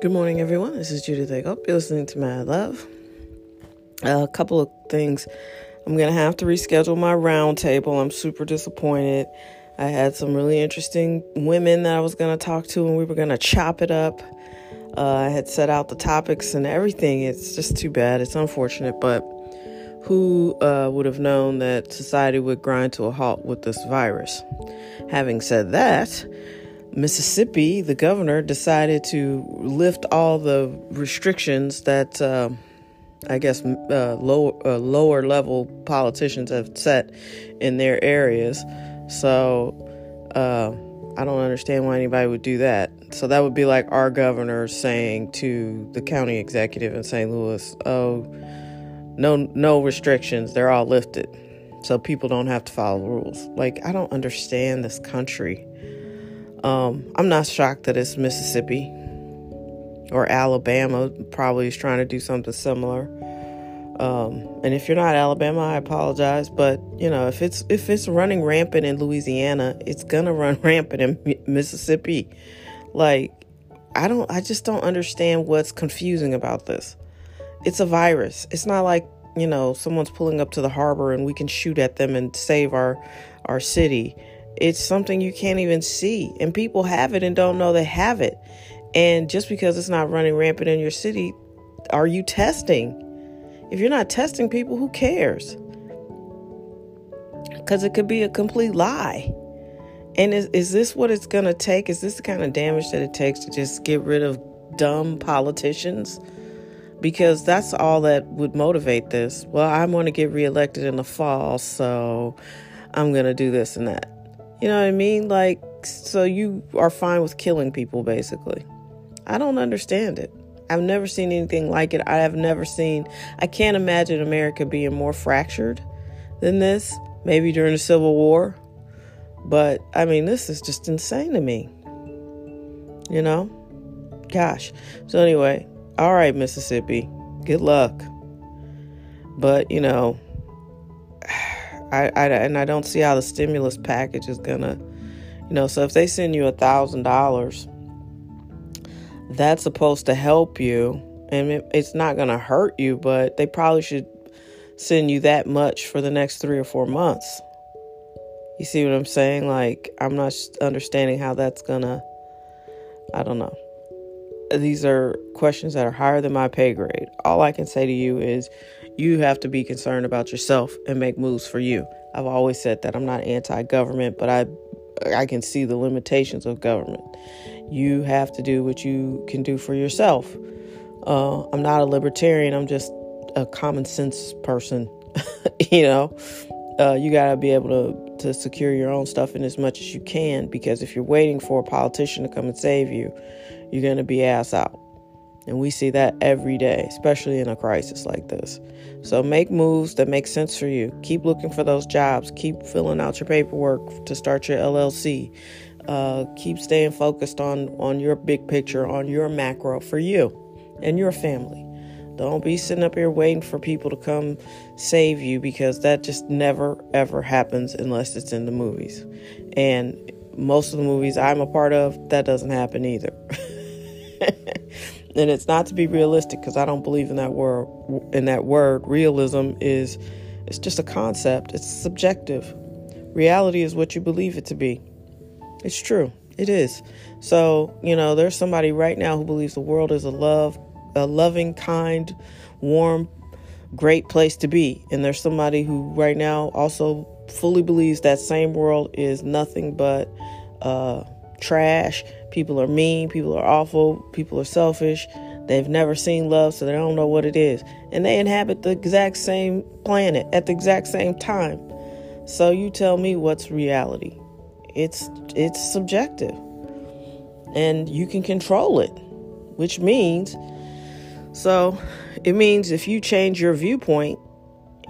Good morning, everyone. This is Judith Eggop. You're listening to Mad Love. A couple of things. I'm going to have to reschedule my roundtable. I'm super disappointed. I had some really interesting women that I was going to talk to, and we were going to chop it up. Uh, I had set out the topics and everything. It's just too bad. It's unfortunate, but who uh, would have known that society would grind to a halt with this virus? Having said that, Mississippi, the governor decided to lift all the restrictions that uh, I guess uh, uh, lower level politicians have set in their areas. So uh, I don't understand why anybody would do that. So that would be like our governor saying to the county executive in St. Louis, "Oh, no, no restrictions. They're all lifted." So people don't have to follow the rules. Like, I don't understand this country. Um, I'm not shocked that it's Mississippi or Alabama probably is trying to do something similar. Um, and if you're not Alabama, I apologize, but you know if it's if it's running rampant in Louisiana, it's gonna run rampant in Mississippi. Like I don't, I just don't understand what's confusing about this. It's a virus. It's not like you know someone's pulling up to the harbor and we can shoot at them and save our our city. It's something you can't even see. And people have it and don't know they have it. And just because it's not running rampant in your city, are you testing? If you're not testing people, who cares? Because it could be a complete lie. And is, is this what it's going to take? Is this the kind of damage that it takes to just get rid of dumb politicians? Because that's all that would motivate this. Well, I want to get reelected in the fall, so I'm going to do this and that. You know what I mean? Like, so you are fine with killing people, basically. I don't understand it. I've never seen anything like it. I have never seen, I can't imagine America being more fractured than this, maybe during the Civil War. But I mean, this is just insane to me. You know? Gosh. So, anyway, all right, Mississippi, good luck. But, you know, I, I and I don't see how the stimulus package is gonna, you know. So if they send you a thousand dollars, that's supposed to help you, and it, it's not gonna hurt you, but they probably should send you that much for the next three or four months. You see what I'm saying? Like I'm not understanding how that's gonna. I don't know. These are questions that are higher than my pay grade. All I can say to you is you have to be concerned about yourself and make moves for you. I've always said that I'm not anti-government, but I I can see the limitations of government. You have to do what you can do for yourself. Uh, I'm not a libertarian. I'm just a common sense person. you know, uh, you got to be able to to secure your own stuff in as much as you can because if you're waiting for a politician to come and save you, you're to be ass out. And we see that every day, especially in a crisis like this. So make moves that make sense for you. Keep looking for those jobs. Keep filling out your paperwork to start your LLC. Uh, keep staying focused on on your big picture, on your macro for you and your family. Don't be sitting up here waiting for people to come save you because that just never ever happens unless it's in the movies. And most of the movies I'm a part of, that doesn't happen either. and it's not to be realistic because I don't believe in that word. In that word, realism is it's just a concept. It's subjective. Reality is what you believe it to be. It's true. It is. So you know, there's somebody right now who believes the world is a love, a loving, kind, warm, great place to be, and there's somebody who right now also fully believes that same world is nothing but uh, trash People are mean, people are awful, people are selfish. They've never seen love, so they don't know what it is. And they inhabit the exact same planet at the exact same time. So you tell me what's reality. It's it's subjective. And you can control it, which means so it means if you change your viewpoint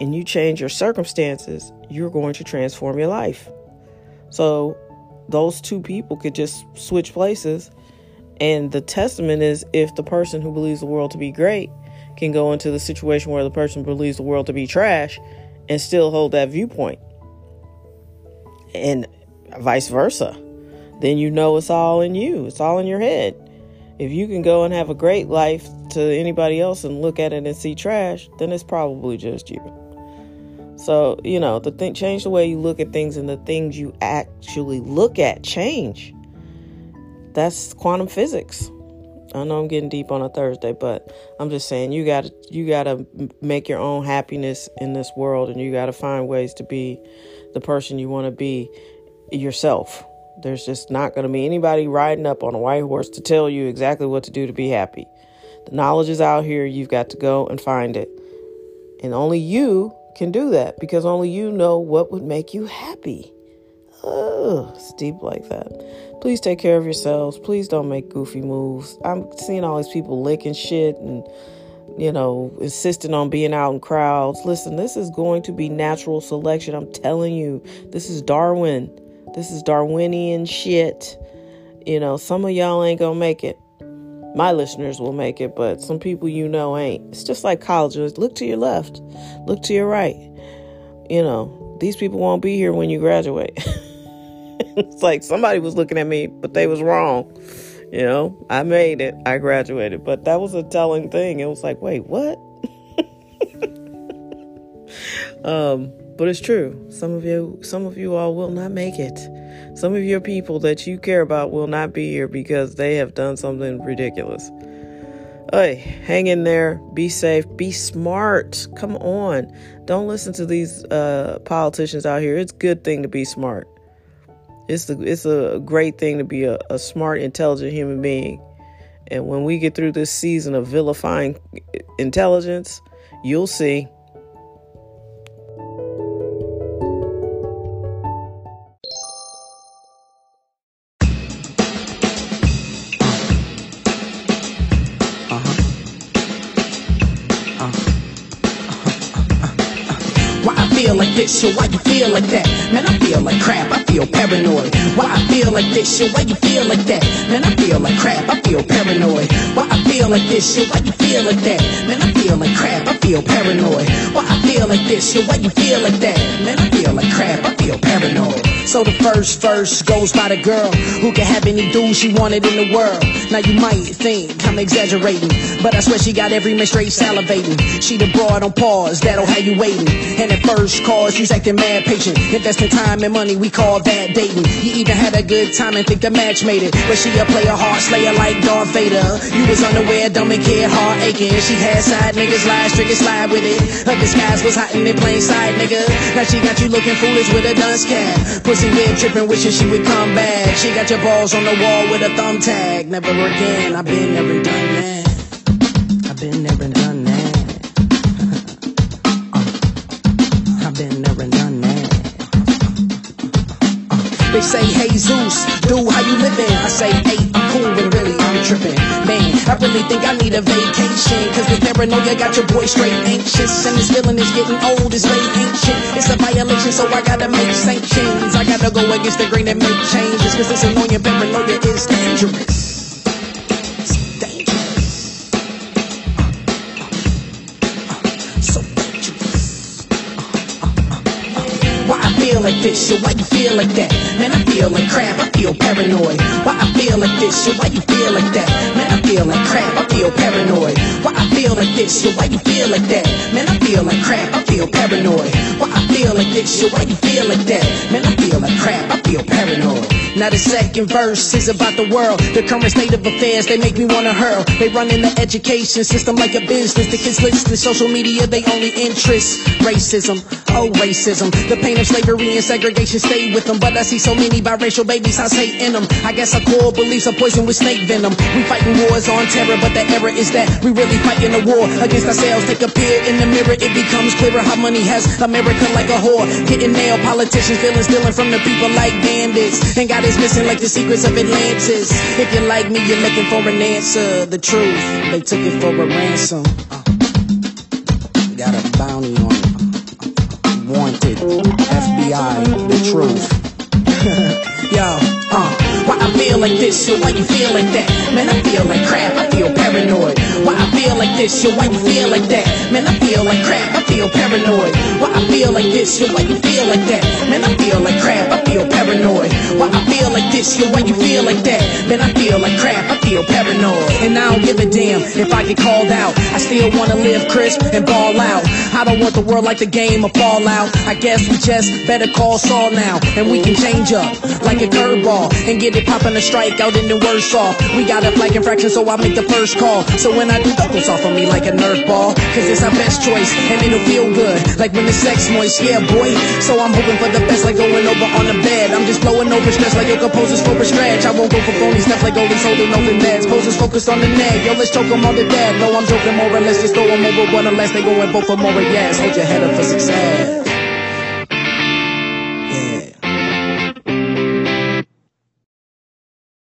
and you change your circumstances, you're going to transform your life. So those two people could just switch places. And the testament is if the person who believes the world to be great can go into the situation where the person believes the world to be trash and still hold that viewpoint. And vice versa. Then you know it's all in you, it's all in your head. If you can go and have a great life to anybody else and look at it and see trash, then it's probably just you. So, you know, the thing change the way you look at things and the things you actually look at change. That's quantum physics. I know I'm getting deep on a Thursday, but I'm just saying you got to you got to make your own happiness in this world and you got to find ways to be the person you want to be yourself. There's just not going to be anybody riding up on a white horse to tell you exactly what to do to be happy. The knowledge is out here, you've got to go and find it. And only you can do that because only you know what would make you happy. Ugh, it's deep like that. Please take care of yourselves. Please don't make goofy moves. I'm seeing all these people licking shit and, you know, insisting on being out in crowds. Listen, this is going to be natural selection. I'm telling you, this is Darwin. This is Darwinian shit. You know, some of y'all ain't gonna make it. My listeners will make it, but some people you know ain't. It's just like colleges. Look to your left, look to your right. You know, these people won't be here when you graduate. it's like somebody was looking at me, but they was wrong. You know, I made it. I graduated, but that was a telling thing. It was like, wait, what? um, but it's true. Some of you, some of you all will not make it. Some of your people that you care about will not be here because they have done something ridiculous. Hey, hang in there. Be safe. Be smart. Come on. Don't listen to these uh, politicians out here. It's a good thing to be smart. It's it's a great thing to be a, a smart, intelligent human being. And when we get through this season of vilifying intelligence, you'll see. Like this, yo, why you feel like that? Man, I feel like crap, I feel paranoid. Why I feel like this, yo, why you feel like that? Man, I feel like crap, I feel paranoid. Why I feel like this, yo, why you feel like that? Man, I feel like crap, I feel paranoid. Why I feel like this, why you feel like that? Man, I feel like crap, I feel paranoid. So the first verse goes by the girl who can have any dude she wanted in the world. Now you might think I'm exaggerating, but I swear she got every man straight salivating. She the broad on pause, that'll have you waiting. And at first cause, she's acting mad patient. Investing time and money, we call that dating. You even had a good time and think the match made it. But she a player, heart slayer like Darth Vader. You was unaware, dumb and kid, heart aching. She had side niggas, lies, triggers, slide with it. Her disguise was hot in the plain sight, nigga. Now she got you looking foolish with a dunce cap. Pussy whip tripping, wishing she would come back. She got your balls on the wall with a thumbtack. Never again, I've been and done that. They say, hey Zeus, dude, how you living? I say, hey, I'm cool, but really, I'm tripping. Man, I really think I need a vacation. Cause the paranoia got your boy straight anxious. And this feeling is getting old, it's very ancient. It's a violation, so I gotta make sanctions. I gotta go against the grain and make changes. Cause this annoying paranoia is dangerous. Feel like this, yo, why you feel like that? Man, I feel like crap, I feel paranoid. Why I feel like this, yo, why you feel like that? Man, I feel like crap, I feel paranoid. Why I feel like this, yo, why you feel like that? Man, I feel like crap, I feel paranoid. Why I feel like this, yo, why you feel like that? Man, I feel like crap, I feel paranoid. Now the second verse is about the world. The current state of affairs, they make me wanna hurl. They run in the education system like a business. The kids listen to social media, they only interest. Racism, oh racism. The pain of slavery and segregation stay with them. But I see so many biracial babies, I say in them. I guess our core beliefs are poison with snake venom. We fighting wars on terror, but the error is that we really fighting a war against ourselves. Take a peer in the mirror, it becomes clearer how money has America like a whore. Getting nailed, politicians feeling stealing from the people like bandits. And God is missing like the secrets of Atlantis. If you're like me, you're looking for an answer. The truth, they took it for a ransom. Uh, got a bounty on it. Wanted, FBI, the truth. Yo, uh, feel like this, so why you feel like that? Man, I feel like crap, I feel paranoid. Why I feel like this? Yo, why you feel like that? Man, I feel like crap, I feel paranoid. Why I feel like this? Yo, why you feel like that? Man, I feel like crap, I feel paranoid. Why I feel like this? Yo, why you feel like that? Man, I feel like crap, I feel paranoid. And I don't give a damn if I get called out. I still wanna live crisp and ball out. I don't want the world like the game of Fallout. I guess we just better call Saul now, and we can change up like a curveball and get it popping a strike out and then worse off. We got a flag infraction, so I make the first call. So when I do, bounce off of me like a Nerf ball, cause it's our best choice and it'll feel good, like when the sex moist. Yeah, boy. So I'm hoping for the best, like going over on the bed. I'm just blowing over stress like your poses for a stretch. I won't go for phony stuff like always holding open meds. Poses focused on the neck. Yo, let's choke choke 'em on the dead. No, I'm joking more or less. Just throw throw 'em over one unless they go and vote for more yes. Hold your head up for success.